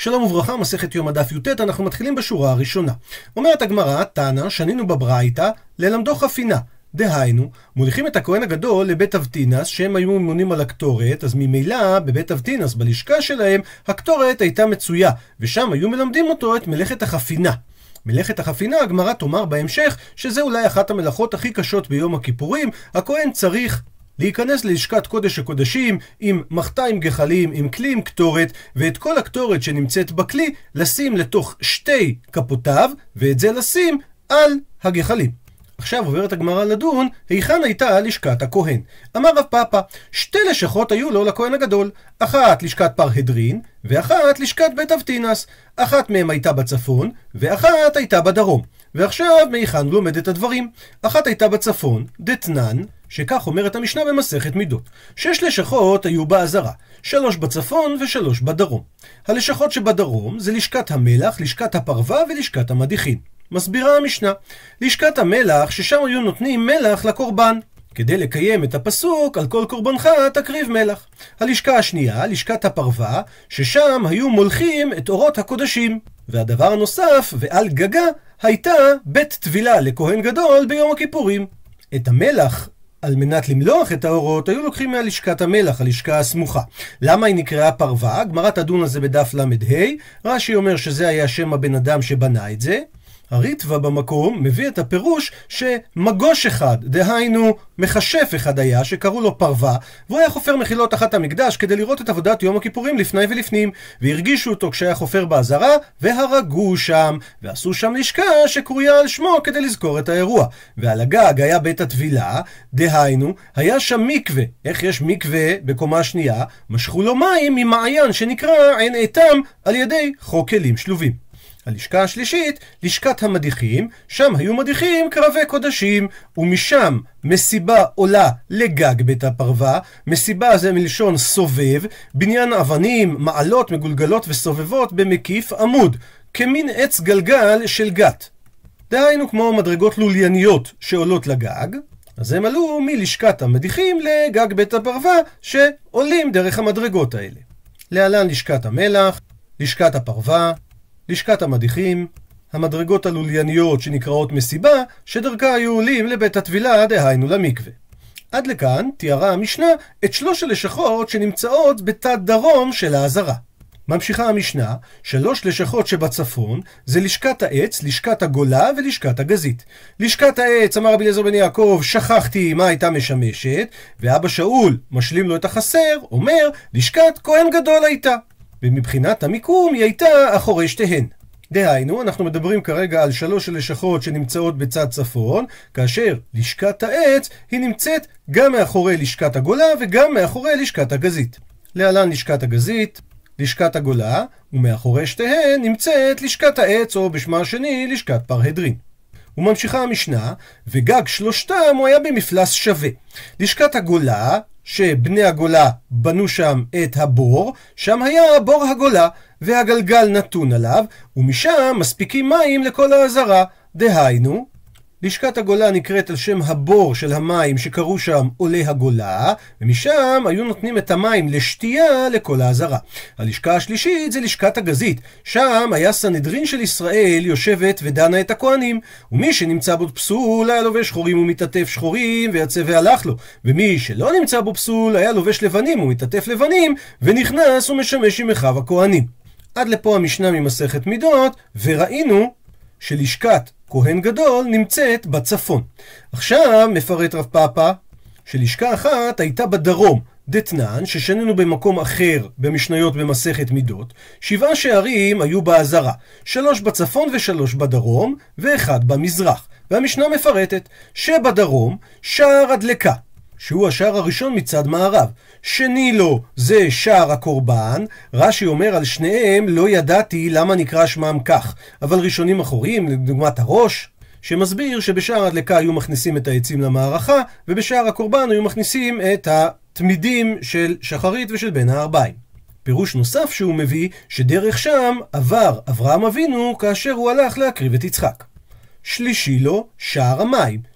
שלום וברכה, מסכת יום הדף י"ט, אנחנו מתחילים בשורה הראשונה. אומרת הגמרא, תנא, שנינו בברייתא, ללמדו חפינה. דהיינו, מוליכים את הכהן הגדול לבית אבטינס, שהם היו ממונים על הקטורת, אז ממילא בבית אבטינס, בלשכה שלהם, הקטורת הייתה מצויה, ושם היו מלמדים אותו את מלאכת החפינה. מלאכת החפינה, הגמרא תאמר בהמשך, שזה אולי אחת המלאכות הכי קשות ביום הכיפורים, הכהן צריך להיכנס ללשכת קודש הקודשים עם מחתה עם גחלים, עם כלי עם קטורת, ואת כל הקטורת שנמצאת בכלי, לשים לתוך שתי כפותיו, ואת זה לשים על הגחלים. עכשיו עוברת הגמרא לדון, היכן הייתה לשכת הכהן. אמר רב פאפא, שתי לשכות היו לו לכהן הגדול, אחת לשכת פרהדרין, ואחת לשכת בית אבטינס. אחת מהן הייתה בצפון, ואחת הייתה בדרום. ועכשיו מהיכן לומד את הדברים. אחת הייתה בצפון, דתנן, שכך אומרת המשנה במסכת מידות. שש לשכות היו באזהרה, שלוש בצפון ושלוש בדרום. הלשכות שבדרום זה לשכת המלח, לשכת הפרווה ולשכת המדיחים. מסבירה המשנה, לשכת המלח, ששם היו נותנים מלח לקורבן. כדי לקיים את הפסוק, על כל קורבנך תקריב מלח. הלשכה השנייה, לשכת הפרווה, ששם היו מולכים את אורות הקודשים. והדבר הנוסף, ועל גגה, הייתה בית טבילה לכהן גדול ביום הכיפורים. את המלח על מנת למלוח את האורות, היו לוקחים מהלשכת המלח, הלשכה הסמוכה. למה היא נקראה פרווה? גמרא תדון על זה בדף ל"ה, רש"י אומר שזה היה שם הבן אדם שבנה את זה. הריטווה במקום מביא את הפירוש שמגוש אחד, דהיינו מכשף אחד היה, שקראו לו פרווה, והוא היה חופר מחילות אחת המקדש כדי לראות את עבודת יום הכיפורים לפני ולפנים, והרגישו אותו כשהיה חופר באזהרה, והרגו שם, ועשו שם לשכה שקרויה על שמו כדי לזכור את האירוע. ועל הגג היה בית הטבילה, דהיינו, היה שם מקווה. איך יש מקווה בקומה שנייה? משכו לו מים ממעיין שנקרא עין איתם על ידי חוק כלים שלובים. הלשכה השלישית, לשכת המדיחים, שם היו מדיחים קרבי קודשים, ומשם מסיבה עולה לגג בית הפרווה, מסיבה זה מלשון סובב, בניין אבנים, מעלות מגולגלות וסובבות במקיף עמוד, כמין עץ גלגל של גת. דהיינו כמו מדרגות לולייניות שעולות לגג, אז הם עלו מלשכת המדיחים לגג בית הפרווה, שעולים דרך המדרגות האלה. להלן לשכת המלח, לשכת הפרווה, לשכת המדיחים, המדרגות הלולייניות שנקראות מסיבה, שדרכה היו עולים לבית הטבילה, דהיינו למקווה. עד לכאן תיארה המשנה את שלוש הלשכות שנמצאות בתת דרום של האזהרה. ממשיכה המשנה, שלוש לשכות שבצפון זה לשכת העץ, לשכת הגולה ולשכת הגזית. לשכת העץ, אמר רבי אליעזר בן יעקב, שכחתי מה הייתה משמשת, ואבא שאול, משלים לו את החסר, אומר, לשכת כהן גדול הייתה. ומבחינת המיקום היא הייתה אחורי שתיהן. דהיינו, אנחנו מדברים כרגע על שלוש הלשכות שנמצאות בצד צפון, כאשר לשכת העץ היא נמצאת גם מאחורי לשכת הגולה וגם מאחורי לשכת הגזית. להלן לשכת הגזית, לשכת הגולה, ומאחורי שתיהן נמצאת לשכת העץ, או בשמה השני, לשכת פרהדרין. וממשיכה המשנה, וגג שלושתם הוא היה במפלס שווה. לשכת הגולה שבני הגולה בנו שם את הבור, שם היה בור הגולה, והגלגל נתון עליו, ומשם מספיקים מים לכל האזהרה. דהיינו, לשכת הגולה נקראת על שם הבור של המים שקראו שם עולי הגולה, ומשם היו נותנים את המים לשתייה לכל האזהרה. הלשכה השלישית זה לשכת הגזית, שם היה סנהדרין של ישראל יושבת ודנה את הכהנים, ומי שנמצא בו פסול היה לובש שחורים ומתעטף שחורים ויצא והלך לו, ומי שלא נמצא בו פסול היה לובש לבנים ומתעטף לבנים, ונכנס ומשמש עם אחיו הכהנים. עד לפה המשנה ממסכת מידות, וראינו שלשכת כהן גדול נמצאת בצפון. עכשיו מפרט רב פאפא שלשכה אחת הייתה בדרום, דתנן, ששנינו במקום אחר במשניות במסכת מידות, שבעה שערים היו באזהרה, שלוש בצפון ושלוש בדרום, ואחד במזרח. והמשנה מפרטת שבדרום שער הדלקה, שהוא השער הראשון מצד מערב. שני לו זה שער הקורבן, רש"י אומר על שניהם לא ידעתי למה נקרא שמם כך, אבל ראשונים אחורים, לדוגמת הראש, שמסביר שבשער הדלקה היו מכניסים את העצים למערכה, ובשער הקורבן היו מכניסים את התמידים של שחרית ושל בין הערביים. פירוש נוסף שהוא מביא, שדרך שם עבר אברהם אבינו כאשר הוא הלך להקריב את יצחק. שלישי לו, שער המים,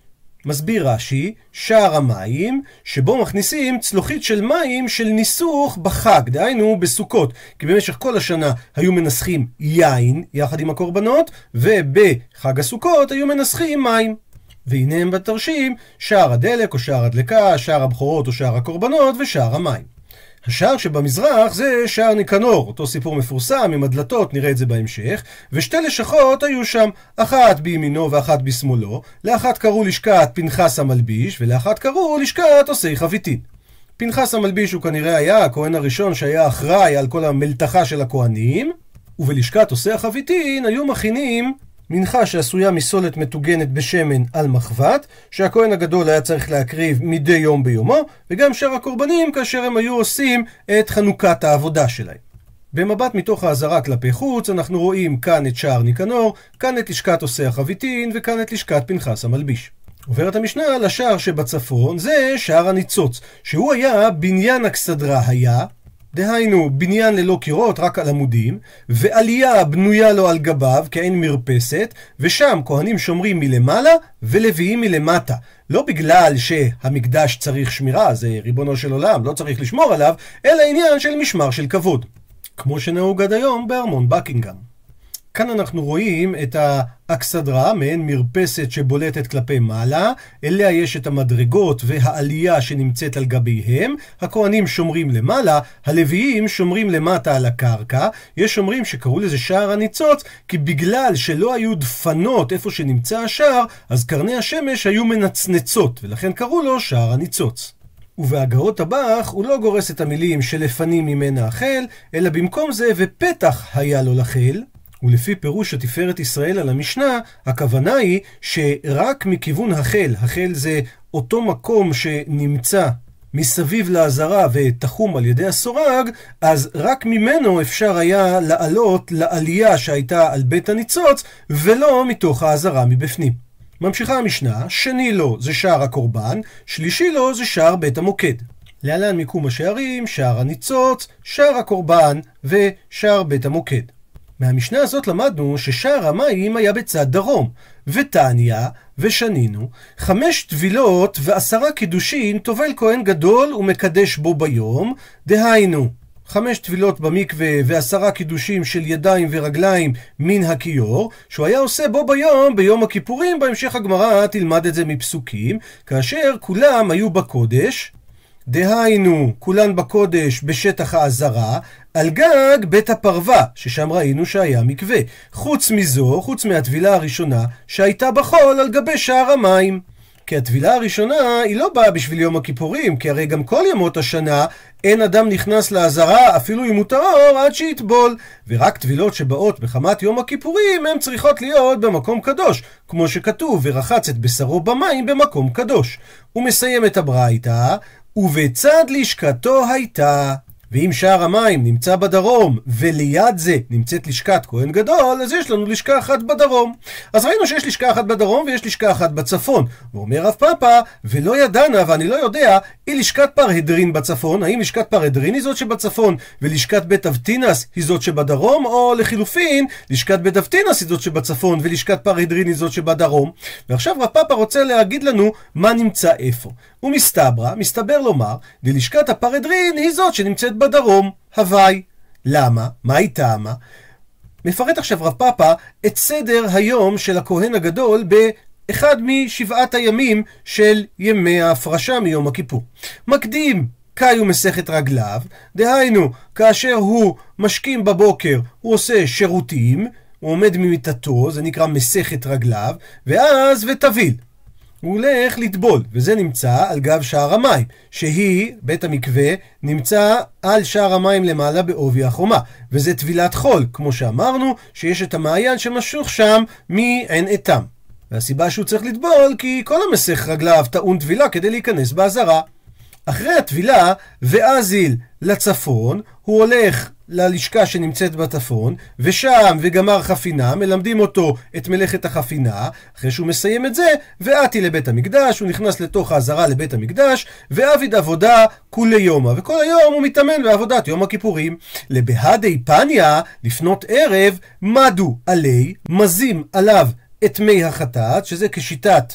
מסביר רש"י, שער המים, שבו מכניסים צלוחית של מים של ניסוך בחג, דהיינו בסוכות. כי במשך כל השנה היו מנסחים יין יחד עם הקורבנות, ובחג הסוכות היו מנסחים מים. והנה הם בתרשים שער הדלק או שער הדלקה, שער הבכורות או שער הקורבנות ושער המים. השער שבמזרח זה שער ניקנור, אותו סיפור מפורסם עם הדלתות, נראה את זה בהמשך, ושתי לשכות היו שם, אחת בימינו ואחת בשמאלו, לאחת קראו לשכת פנחס המלביש, ולאחת קראו לשכת עושי חביתין. פנחס המלביש הוא כנראה היה הכהן הראשון שהיה אחראי על כל המלתחה של הכהנים, ובלשכת עושי החביתין היו מכינים מנחה שעשויה מסולת מטוגנת בשמן על מחבת, שהכהן הגדול היה צריך להקריב מדי יום ביומו, וגם שאר הקורבנים כאשר הם היו עושים את חנוכת העבודה שלהם. במבט מתוך האזהרה כלפי חוץ, אנחנו רואים כאן את שער ניקנור, כאן את לשכת עושי החביתין, וכאן את לשכת פנחס המלביש. עוברת המשנה לשער שבצפון, זה שער הניצוץ, שהוא היה בניין אכסדרה היה, דהיינו בניין ללא קירות, רק על עמודים, ועלייה בנויה לו על גביו, כעין מרפסת, ושם כהנים שומרים מלמעלה ולוויים מלמטה. לא בגלל שהמקדש צריך שמירה, זה ריבונו של עולם, לא צריך לשמור עליו, אלא עניין של משמר של כבוד. כמו שנהוג עד היום בארמון בקינגהם. כאן אנחנו רואים את האכסדרה, מעין מרפסת שבולטת כלפי מעלה, אליה יש את המדרגות והעלייה שנמצאת על גביהם, הכהנים שומרים למעלה, הלוויים שומרים למטה על הקרקע, יש אומרים שקראו לזה שער הניצוץ, כי בגלל שלא היו דפנות איפה שנמצא השער, אז קרני השמש היו מנצנצות, ולכן קראו לו שער הניצוץ. ובהגהות הבח הוא לא גורס את המילים שלפנים ממנה החל, אלא במקום זה ופתח היה לו לחיל, ולפי פירוש התפארת ישראל על המשנה, הכוונה היא שרק מכיוון החל, החל זה אותו מקום שנמצא מסביב לעזרה ותחום על ידי הסורג, אז רק ממנו אפשר היה לעלות לעלייה שהייתה על בית הניצוץ, ולא מתוך העזרה מבפנים. ממשיכה המשנה, שני לו זה שער הקורבן, שלישי לו זה שער בית המוקד. להלן מיקום השערים, שער הניצוץ, שער הקורבן ושער בית המוקד. מהמשנה הזאת למדנו ששער המים היה בצד דרום, ותניא, ושנינו, חמש טבילות ועשרה קידושין טובל כהן גדול ומקדש בו ביום, דהיינו, חמש טבילות במקווה ועשרה קידושים של ידיים ורגליים מן הכיור, שהוא היה עושה בו ביום, ביום הכיפורים, בהמשך הגמרא תלמד את זה מפסוקים, כאשר כולם היו בקודש, דהיינו, כולן בקודש בשטח העזרה, על גג בית הפרווה, ששם ראינו שהיה מקווה. חוץ מזו, חוץ מהטבילה הראשונה, שהייתה בחול על גבי שער המים. כי הטבילה הראשונה היא לא באה בשביל יום הכיפורים, כי הרי גם כל ימות השנה אין אדם נכנס לעזרה אפילו אם הוא טהור עד שיטבול. ורק טבילות שבאות בחמת יום הכיפורים הן צריכות להיות במקום קדוש, כמו שכתוב, ורחץ את בשרו במים במקום קדוש. הוא מסיים את הברייתא, ובצד לשכתו הייתה. ואם שער המים נמצא בדרום, וליד זה נמצאת לשכת כהן גדול, אז יש לנו לשכה אחת בדרום. אז ראינו שיש לשכה אחת בדרום ויש לשכה אחת בצפון. ואומר רב פאפא, ולא ידענה, ואני לא יודע, היא לשכת פרהדרין בצפון, האם לשכת פרהדרין היא זאת שבצפון, ולשכת בית אבטינס היא זאת שבדרום, או לחילופין, לשכת בית אבטינס היא זאת שבצפון, ולשכת פרהדרין היא זאת שבדרום. ועכשיו רב פאפא רוצה להגיד לנו מה נמצא איפה. ומסתברא, מסתבר לומר, דלשכת הפרהדרין היא זאת שנמצאת בדרום, הוואי. למה? מה היא טעמה? מפרט עכשיו רב פאפא את סדר היום של הכהן הגדול באחד משבעת הימים של ימי ההפרשה מיום הכיפור. מקדים קאי ומסכת רגליו, דהיינו, כאשר הוא משכים בבוקר, הוא עושה שירותים, הוא עומד ממיטתו, זה נקרא מסכת רגליו, ואז וטביל. הוא הולך לטבול, וזה נמצא על גב שער המים, שהיא, בית המקווה, נמצא על שער המים למעלה בעובי החומה, וזה טבילת חול, כמו שאמרנו, שיש את המעיין שמשוך שם מעין איתם. והסיבה שהוא צריך לטבול, כי כל המסך רגליו טעון טבילה כדי להיכנס באזהרה. אחרי הטבילה, ואזיל לצפון, הוא הולך ללשכה שנמצאת בצפון, ושם וגמר חפינה, מלמדים אותו את מלאכת החפינה, אחרי שהוא מסיים את זה, ואתי לבית המקדש, הוא נכנס לתוך האזהרה לבית המקדש, ואביד עבודה כולי יומא, וכל היום הוא מתאמן בעבודת יום הכיפורים. לבהדי פניה, לפנות ערב, מדו עלי, מזים עליו את מי החטאת, שזה כשיטת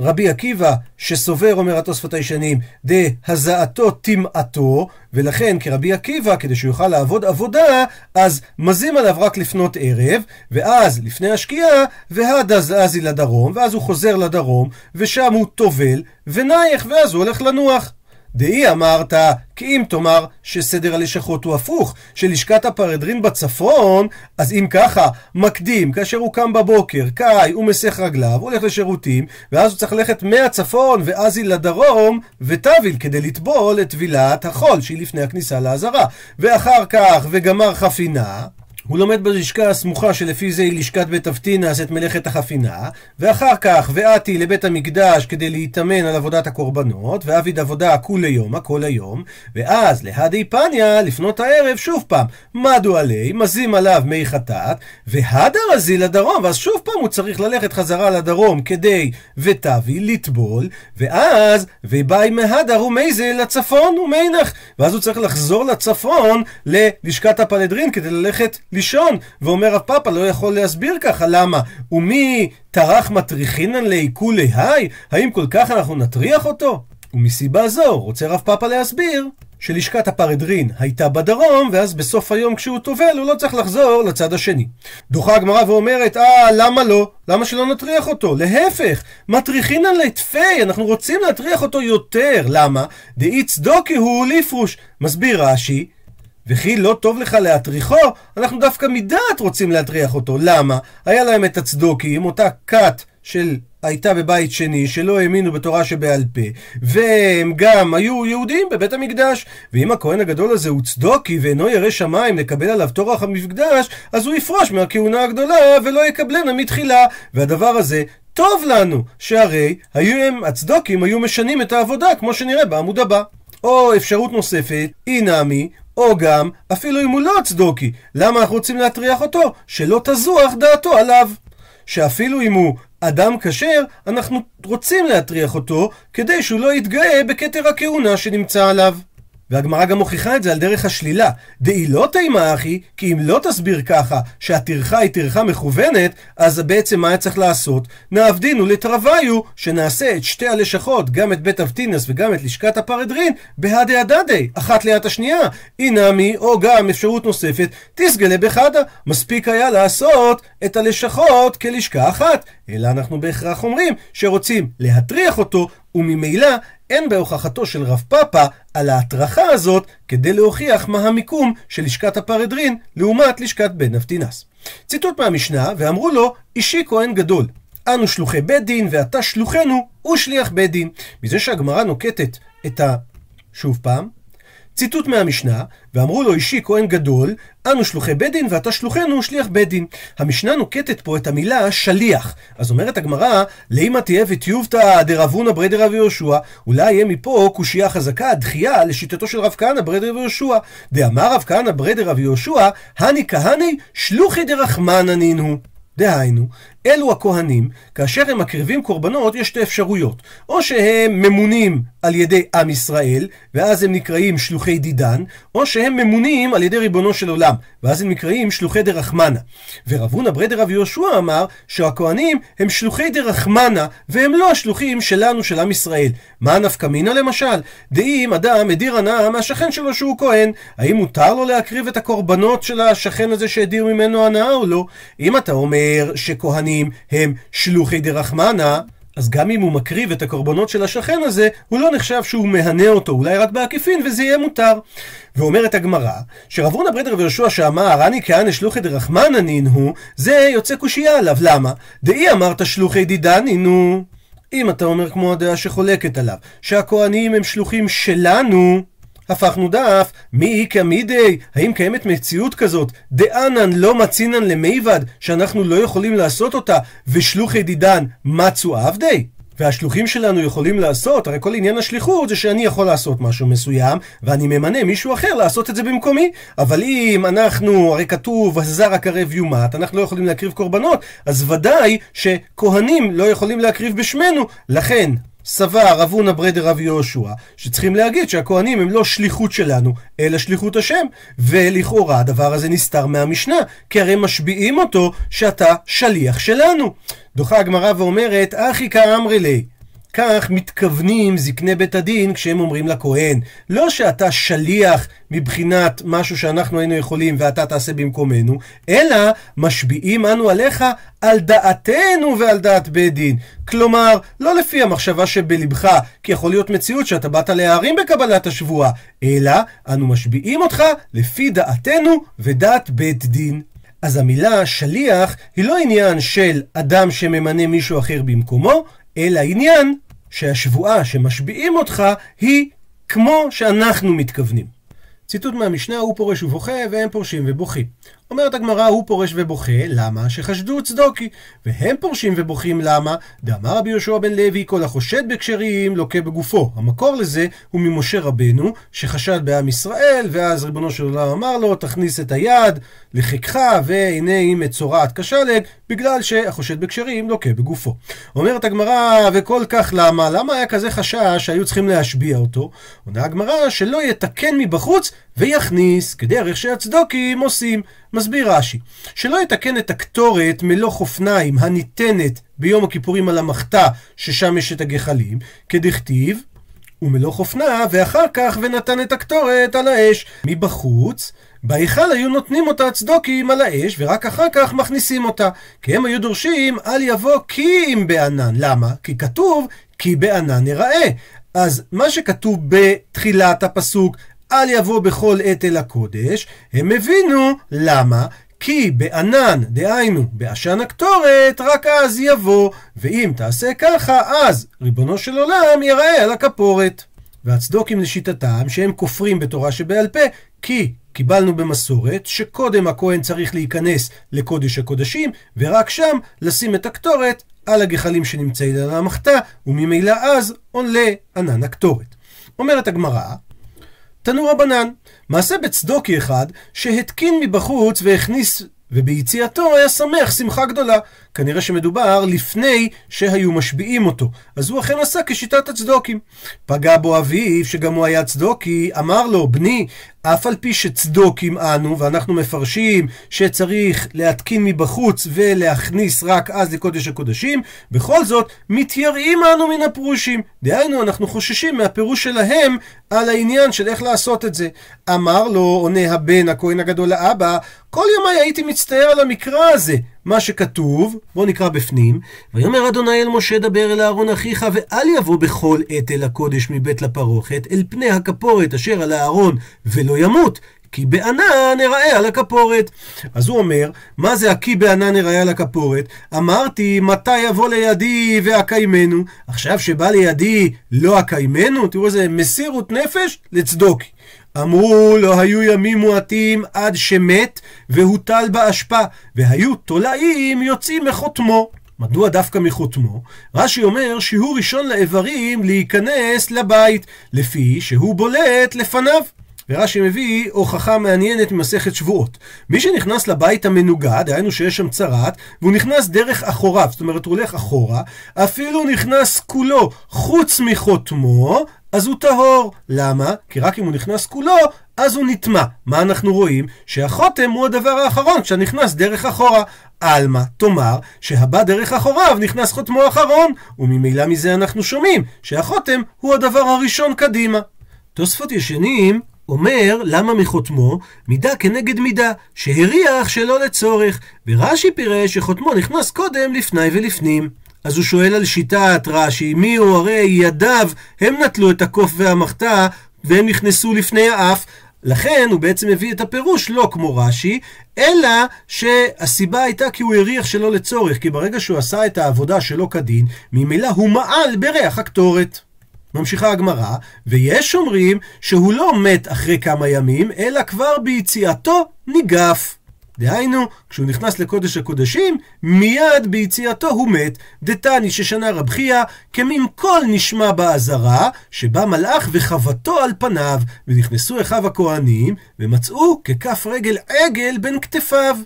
רבי עקיבא, שסובר, אומר התוספות הישנים, דהזעתו טמאתו, ולכן כרבי עקיבא, כדי שהוא יוכל לעבוד עבודה, אז מזים עליו רק לפנות ערב, ואז לפני השקיעה, והדה זזי לדרום, ואז הוא חוזר לדרום, ושם הוא טובל, ונייך, ואז הוא הולך לנוח. דאי אמרת, כי אם תאמר שסדר הלשכות הוא הפוך, שלשכת הפרדרין בצפון, אז אם ככה, מקדים, כאשר הוא קם בבוקר, קאי, הוא מסך רגליו, הולך לשירותים, ואז הוא צריך ללכת מהצפון ואז היא לדרום, וטביל, כדי לטבול את טבילת החול, שהיא לפני הכניסה לעזרה. ואחר כך, וגמר חפינה, הוא לומד בלשכה הסמוכה שלפי זה היא לשכת בית אבטינס את מלאכת החפינה, ואחר כך ואתי לבית המקדש כדי להתאמן על עבודת הקורבנות, ואביד עבודה כולי יומא, כל היום, ואז להדי פניה, לפנות הערב, שוב פעם, מדו עלי, מזים עליו מי חטאת, והדר רזי לדרום, ואז שוב פעם הוא צריך ללכת חזרה לדרום כדי ותבי, לטבול, ואז ובאי מהדר ומי זה לצפון ומינך, ואז הוא צריך לחזור לצפון ללשכת הפלדרין כדי ללכת לישון, ואומר רב פאפה לא יכול להסביר ככה, למה? ומי טרח מטריחינן לעיקולי היי? האם כל כך אנחנו נטריח אותו? ומסיבה זו רוצה רב פאפה להסביר שלשכת הפרדרין הייתה בדרום, ואז בסוף היום כשהוא טובל הוא לא צריך לחזור לצד השני. דוחה הגמרא ואומרת, אה, למה לא? למה שלא נטריח אותו? להפך, מטריחינן לתפי, אנחנו רוצים להטריח אותו יותר. למה? דאי צדוקי הוא ליפרוש. מסביר רש"י, וכי לא טוב לך להטריחו, אנחנו דווקא מדעת רוצים להטריח אותו. למה? היה להם את הצדוקים, אותה כת של הייתה בבית שני, שלא האמינו בתורה שבעל פה, והם גם היו יהודים בבית המקדש. ואם הכהן הגדול הזה הוא צדוקי ואינו ירא שמיים לקבל עליו טורח המקדש, אז הוא יפרוש מהכהונה הגדולה ולא יקבלנה מתחילה. והדבר הזה טוב לנו, שהרי היו הם, הצדוקים היו משנים את העבודה, כמו שנראה בעמוד הבא. או אפשרות נוספת, אי נמי, או גם, אפילו אם הוא לא צדוקי, למה אנחנו רוצים להטריח אותו? שלא תזוח דעתו עליו. שאפילו אם הוא אדם כשר, אנחנו רוצים להטריח אותו, כדי שהוא לא יתגאה בכתר הכהונה שנמצא עליו. והגמרא גם מוכיחה את זה על דרך השלילה. דאי לא תימא אחי, כי אם לא תסביר ככה שהטרחה היא טרחה מכוונת, אז בעצם מה היה צריך לעשות? נעבדינו לתרוויו, שנעשה את שתי הלשכות, גם את בית אבטינס וגם את לשכת הפרדרין, בהדי הדדי, אחת ליד השנייה. אינמי, או גם אפשרות נוספת, תסגלה בחדה. מספיק היה לעשות את הלשכות כלשכה אחת. אלא אנחנו בהכרח אומרים שרוצים להטריח אותו, וממילא אין בהוכחתו של רב פאפה על ההטרחה הזאת כדי להוכיח מה המיקום של לשכת הפרדרין לעומת לשכת בן נפטינס. ציטוט מהמשנה, ואמרו לו, אישי כהן גדול. אנו שלוחי בית דין ואתה שלוחנו ושליח בית דין. מזה שהגמרא נוקטת את ה... שוב פעם, ציטוט מהמשנה, ואמרו לו אישי כהן גדול, אנו שלוחי בית דין ואתה שלוחנו שליח בית דין. המשנה נוקטת פה את המילה שליח. אז אומרת הגמרא, לימה תהיה וטיובתא דרבונה ברי דרב יהושע, אולי יהיה מפה קושייה חזקה, דחייה לשיטתו של רב כהנא ברי דרב יהושע. דאמר רב כהנא ברי דרב יהושע, הני כהני שלוחי דרחמנא נינו. דהיינו, אלו הכהנים, כאשר הם מקריבים קורבנות, יש שתי אפשרויות. או שהם ממונים על ידי עם ישראל, ואז הם נקראים שלוחי דידן, או שהם ממונים על ידי ריבונו של עולם, ואז הם נקראים שלוחי דרחמנה. ורבונה ברדר רב יהושע אמר שהכהנים הם שלוחי דרחמנה, והם לא השלוחים שלנו, של עם ישראל. מה נפקא מינה למשל? דאם אדם הדיר הנאה מהשכן שלו שהוא כהן, האם מותר לו להקריב את הקורבנות של השכן הזה שהדיר ממנו הנאה או לא? אם אתה אומר שכהנים הם שלוחי דרחמנה, אז גם אם הוא מקריב את הקורבנות של השכן הזה, הוא לא נחשב שהוא מהנה אותו, אולי רק בעקיפין, וזה יהיה מותר. ואומרת הגמרא, שרב הונא ברדר ויהושע שאמר, אני כהנא שלוחי דרחמנא נינו, זה יוצא קושייה עליו, למה? דאי אמרת שלוחי דידנינו. אם אתה אומר כמו הדעה שחולקת עליו, שהכהנים הם שלוחים שלנו, הפכנו דף, מי איכא מידי? האם קיימת מציאות כזאת? דאנן לא מצינן למיבד, שאנחנו לא יכולים לעשות אותה, ושלוחי דידן מצו עבדי? והשלוחים שלנו יכולים לעשות, הרי כל עניין השליחות זה שאני יכול לעשות משהו מסוים, ואני ממנה מישהו אחר לעשות את זה במקומי. אבל אם אנחנו, הרי כתוב, הזר הקרב יומת, אנחנו לא יכולים להקריב קורבנות, אז ודאי שכהנים לא יכולים להקריב בשמנו, לכן סבר רב הונא ברדר רב יהושע, שצריכים להגיד שהכהנים הם לא שליחות שלנו, אלא שליחות השם. ולכאורה הדבר הזה נסתר מהמשנה, כי הרי משביעים אותו שאתה שליח שלנו. דוחה הגמרא ואומרת, אחי כאמרי לי, כך מתכוונים זקני בית הדין כשהם אומרים לכהן. לא שאתה שליח מבחינת משהו שאנחנו היינו יכולים ואתה תעשה במקומנו, אלא משביעים אנו עליך על דעתנו ועל דעת בית דין. כלומר, לא לפי המחשבה שבלבך, כי יכול להיות מציאות שאתה באת להערים בקבלת השבועה, אלא אנו משביעים אותך לפי דעתנו ודעת בית דין. אז המילה שליח היא לא עניין של אדם שממנה מישהו אחר במקומו, אלא עניין שהשבועה שמשביעים אותך היא כמו שאנחנו מתכוונים. ציטוט מהמשנה, הוא פורש ובוכה, והם פורשים ובוכים. אומרת הגמרא, הוא פורש ובוכה, למה? שחשדו צדוקי. והם פורשים ובוכים, למה? דאמר רבי יהושע בן לוי, כל החושד בכשרים לוקה בגופו. המקור לזה הוא ממשה רבנו, שחשד בעם ישראל, ואז ריבונו של עולם אמר לו, תכניס את היד לחיקך, והנה היא מצורעת כשלג, בגלל שהחושד בכשרים לוקה בגופו. אומרת הגמרא, וכל כך למה? למה היה כזה חשש שהיו צריכים להשביע אותו? עונה הגמרא, שלא יתקן מבחוץ ויכניס, כדרך שהצדוקים עושים. מסביר רש"י, שלא יתקן את הקטורת מלוך אופניים הניתנת ביום הכיפורים על המחתה, ששם יש את הגחלים, כדכתיב, ומלוך אופנה, ואחר כך ונתן את הקטורת על האש. מבחוץ, בהיכל היו נותנים אותה הצדוקים על האש, ורק אחר כך מכניסים אותה. כי הם היו דורשים, אל יבוא כי אם בענן. למה? כי כתוב, כי בענן נראה. אז מה שכתוב בתחילת הפסוק, אל יבוא בכל עת אל הקודש, הם הבינו למה. כי בענן, דהיינו, בעשן הקטורת, רק אז יבוא, ואם תעשה ככה, אז ריבונו של עולם יראה על הכפורת. והצדוקים לשיטתם שהם כופרים בתורה שבעל פה, כי קיבלנו במסורת שקודם הכהן צריך להיכנס לקודש הקודשים, ורק שם לשים את הקטורת על הגחלים שנמצאים על המחתה, וממילא אז עולה ענן הקטורת. אומרת הגמרא, תנו רבנן, מעשה בצדוקי אחד שהתקין מבחוץ והכניס וביציאתו היה שמח שמחה גדולה. כנראה שמדובר לפני שהיו משביעים אותו. אז הוא אכן עשה כשיטת הצדוקים. פגע בו אביו, שגם הוא היה צדוקי, אמר לו, בני, אף על פי שצדוקים אנו, ואנחנו מפרשים שצריך להתקין מבחוץ ולהכניס רק אז לקודש הקודשים, בכל זאת, מתייראים אנו מן הפרושים. דהיינו, אנחנו חוששים מהפירוש שלהם על העניין של איך לעשות את זה. אמר לו, עונה הבן, הכהן הגדול לאבא, כל ימיי הייתי מצטער על המקרא הזה. מה שכתוב, בואו נקרא בפנים, ויאמר אדוני אל משה דבר אל אהרון אחיך ואל יבוא בכל עת אל הקודש מבית לפרוכת אל פני הכפורת אשר על הארון ולא ימות כי בענן אראה על הכפורת. אז הוא אומר, מה זה הכי בענן אראה על הכפורת? אמרתי, מתי יבוא לידי ואקיימנו? עכשיו שבא לידי לא אקיימנו? תראו איזה מסירות נפש לצדוקי. אמרו לא היו ימים מועטים עד שמת והוטל באשפה, והיו תולעים יוצאים מחותמו. מדוע דווקא מחותמו? רש"י אומר שהוא ראשון לאיברים להיכנס לבית, לפי שהוא בולט לפניו. ורש"י מביא הוכחה מעניינת ממסכת שבועות. מי שנכנס לבית המנוגד, דהיינו שיש שם צרת, והוא נכנס דרך אחוריו, זאת אומרת הוא הולך אחורה, אפילו נכנס כולו חוץ מחותמו, אז הוא טהור. למה? כי רק אם הוא נכנס כולו, אז הוא נטמע. מה אנחנו רואים? שהחותם הוא הדבר האחרון כשאתה נכנס דרך אחורה. עלמא, תאמר שהבא דרך אחוריו נכנס חותמו האחרון, וממילא מזה אנחנו שומעים שהחותם הוא הדבר הראשון קדימה. תוספות ישנים אומר למה מחותמו מידה כנגד מידה, שהריח שלא לצורך, ורש"י פירש שחותמו נכנס קודם לפני ולפנים. אז הוא שואל על שיטת רש"י, מי הוא הרי ידיו, הם נטלו את הקוף והמחתה והם נכנסו לפני האף, לכן הוא בעצם מביא את הפירוש לא כמו רש"י, אלא שהסיבה הייתה כי הוא הריח שלא לצורך, כי ברגע שהוא עשה את העבודה שלא כדין, ממילא הוא מעל בריח הקטורת. ממשיכה הגמרא, ויש אומרים שהוא לא מת אחרי כמה ימים, אלא כבר ביציאתו ניגף. דהיינו, כשהוא נכנס לקודש הקודשים, מיד ביציאתו הוא מת. דתני ששנה רב חייא, כמין קול נשמע באזהרה, שבא מלאך וחבטו על פניו, ונכנסו אחיו הכהנים, ומצאו ככף רגל עגל בין כתפיו.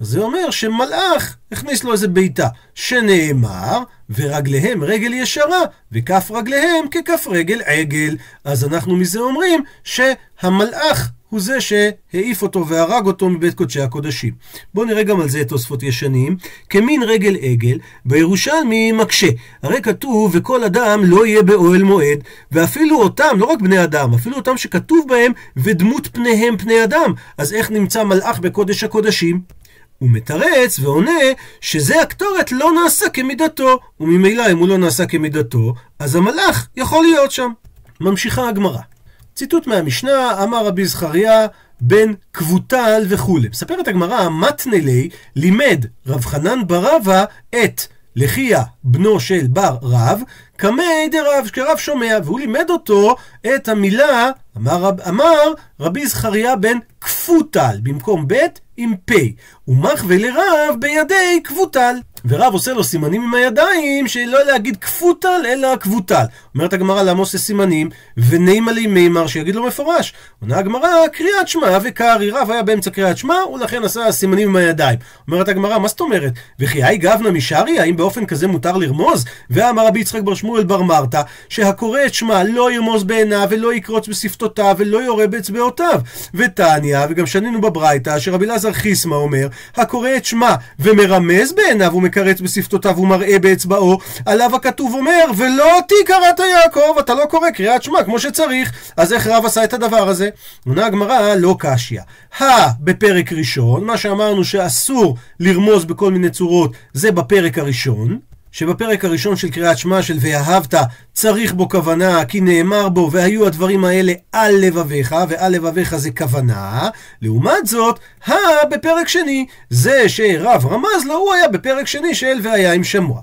זה אומר שמלאך הכניס לו איזה בעיטה, שנאמר, ורגליהם רגל ישרה, וכף רגליהם ככף רגל עגל. אז אנחנו מזה אומרים שהמלאך הוא זה שהעיף אותו והרג אותו מבית קודשי הקודשים. בואו נראה גם על זה תוספות ישנים. כמין רגל עגל, בירושלמי מקשה. הרי כתוב, וכל אדם לא יהיה באוהל מועד, ואפילו אותם, לא רק בני אדם, אפילו אותם שכתוב בהם, ודמות פניהם פני אדם. אז איך נמצא מלאך בקודש הקודשים? הוא מתרץ ועונה שזה הקטורת לא נעשה כמידתו, וממילא אם הוא לא נעשה כמידתו, אז המלאך יכול להיות שם. ממשיכה הגמרא. ציטוט מהמשנה, אמר רבי זכריה בן כבוטל וכולי. מספרת הגמרא, מתנה לי לימד רב חנן ברבה את לחייה, בנו של בר רב, קמי דרב, כרב שומע, והוא לימד אותו את המילה, אמר, אמר רבי זכריה בן כפותל, במקום ב' עם פ', ומחווה לרב בידי כבותל. ורב עושה לו סימנים עם הידיים, שלא להגיד כפותל, אלא כבותל. אומרת הגמרא לעמוס לסימנים, ונימה לי מימר, שיגיד לו מפורש. עונה הגמרא, קריאת שמע וקרעי. רב היה באמצע קריאת שמע, ולכן עשה סימנים עם הידיים. אומרת הגמרא, מה זאת אומרת? וכי היי גבנה משארי, האם באופן כזה מותר לרמוז? ואמר רבי יצחק בר שמואל בר מרתא, שהקורא את שמע לא ירמוז בעיניו, ולא יקרוץ בשפתותיו, ולא יורה באצבעותיו. ותניא, וגם שנינו בברייתא, שרבי אלעזר חיסמא אומר, הקורא את שמע ומרמז בעיניו ומקרץ בשפתותיו ומראה באצבעו, עליו הכתוב אומר, ולא אותי קראת יעקב, אתה לא קורא קריאת שמע כמו שצריך. אז איך רב עשה את הדבר הזה? עונה הגמרא, לא קשיא. הא בפרק ראשון, מה שאמרנו שאסור לרמוז בכל מיני צורות, זה בפרק הראשון. שבפרק הראשון של קריאת שמע של ואהבת צריך בו כוונה כי נאמר בו והיו הדברים האלה על לבביך ועל לבביך זה כוונה לעומת זאת הא בפרק שני זה שרב רמז לו הוא היה בפרק שני של והיה עם שמוע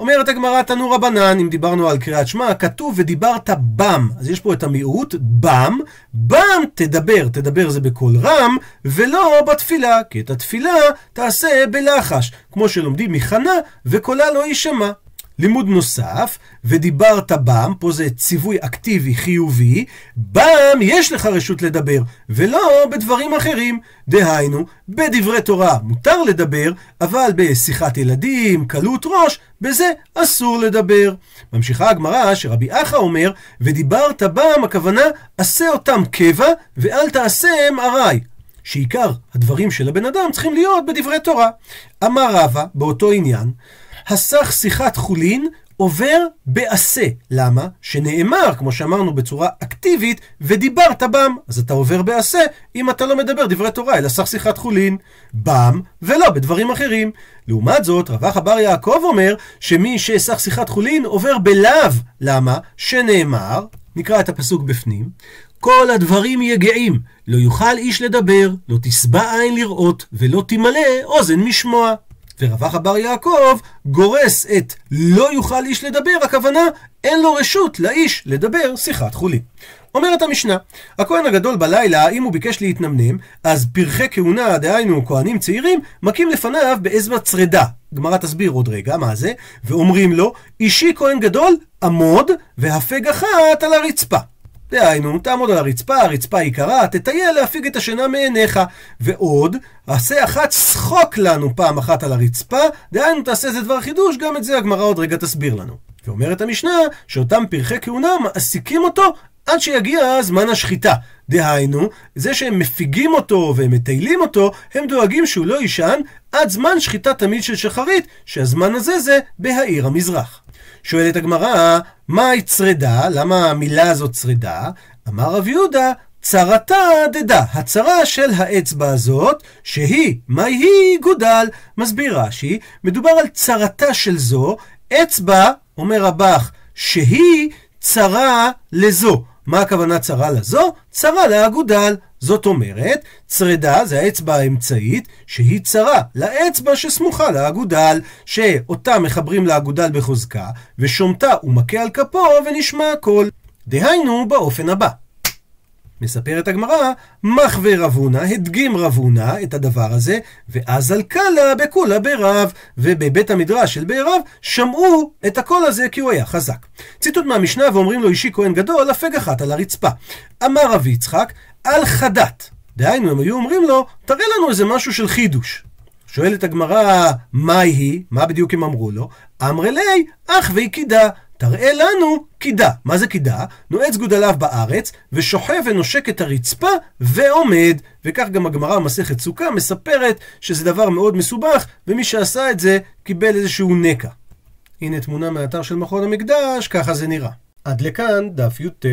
אומרת הגמרא תנו רבנן, אם דיברנו על קריאת שמע, כתוב ודיברת בם. אז יש פה את המיעוט, בם, בם תדבר, תדבר זה בקול רם, ולא בתפילה, כי את התפילה תעשה בלחש, כמו שלומדים מחנה, וקולה לא יישמע. לימוד נוסף, ודיברת בם, פה זה ציווי אקטיבי חיובי, בם יש לך רשות לדבר, ולא בדברים אחרים. דהיינו, בדברי תורה מותר לדבר, אבל בשיחת ילדים, קלות ראש, בזה אסור לדבר. ממשיכה הגמרא שרבי אחא אומר, ודיברת בם, הכוונה, עשה אותם קבע, ואל תעשם ארעי. שעיקר הדברים של הבן אדם צריכים להיות בדברי תורה. אמר רבא, באותו עניין, הסך שיחת חולין עובר בעשה. למה? שנאמר, כמו שאמרנו בצורה אקטיבית, ודיברת בם. אז אתה עובר בעשה אם אתה לא מדבר דברי תורה, אלא סך שיחת חולין. בם, ולא בדברים אחרים. לעומת זאת, רווח אבר יעקב אומר שמי שסך שיחת חולין עובר בלאו. למה? שנאמר, נקרא את הפסוק בפנים, כל הדברים יגעים, לא יוכל איש לדבר, לא תשבע עין לראות, ולא תמלא אוזן משמוע. ורווח אבר יעקב גורס את לא יוכל איש לדבר, הכוונה אין לו רשות לאיש לדבר שיחת חולין. אומרת המשנה, הכהן הגדול בלילה, אם הוא ביקש להתנמנם, אז פרחי כהונה, דהיינו כהנים צעירים, מכים לפניו באצבע צרדה. גמרא תסביר עוד רגע מה זה, ואומרים לו, אישי כהן גדול, עמוד, והפג אחת על הרצפה. דהיינו, תעמוד על הרצפה, הרצפה היא קרה, תטייל להפיג את השינה מעיניך. ועוד, עשה אחת שחוק לנו פעם אחת על הרצפה, דהיינו, תעשה איזה דבר חידוש, גם את זה הגמרא עוד רגע תסביר לנו. ואומרת המשנה, שאותם פרחי כהונה מעסיקים אותו עד שיגיע זמן השחיטה. דהיינו, זה שהם מפיגים אותו והם מטיילים אותו, הם דואגים שהוא לא יישן עד זמן שחיטה תמיד של שחרית, שהזמן הזה זה בהעיר המזרח. שואלת הגמרא, מהי צרדה? למה המילה הזאת צרדה? אמר רב יהודה, צרתה דדה, הצרה של האצבע הזאת, שהיא, מהי היא גודל. מסביר רש"י, מדובר על צרתה של זו, אצבע, אומר רבך, שהיא צרה לזו. מה הכוונה צרה לזו? צרה לאגודל. זאת אומרת, צרדה זה האצבע האמצעית, שהיא צרה לאצבע שסמוכה לאגודל, שאותה מחברים לאגודל בחוזקה, ושומטה ומכה על כפו ונשמע הקול. דהיינו באופן הבא. מספרת הגמרא, מחווה רבונה, הדגים רבונה את הדבר הזה, ואז על קלה בכולה ברב, ובבית המדרש של בערב שמעו את הקול הזה כי הוא היה חזק. ציטוט מהמשנה ואומרים לו אישי כהן גדול, הפג אחת על הרצפה. אמר רבי יצחק, על חדת. דהיינו, הם היו אומרים לו, תראה לנו איזה משהו של חידוש. שואלת הגמרא, מהי היא? מה בדיוק הם אמרו לו? אמרי לי, אך ויקידה. תראה לנו קידה. מה זה קידה? נועץ גודליו בארץ, ושוכב ונושק את הרצפה, ועומד. וכך גם הגמרא במסכת סוכה מספרת שזה דבר מאוד מסובך, ומי שעשה את זה קיבל איזשהו נקע. הנה תמונה מהאתר של מכון המקדש, ככה זה נראה. עד לכאן דף י"ט.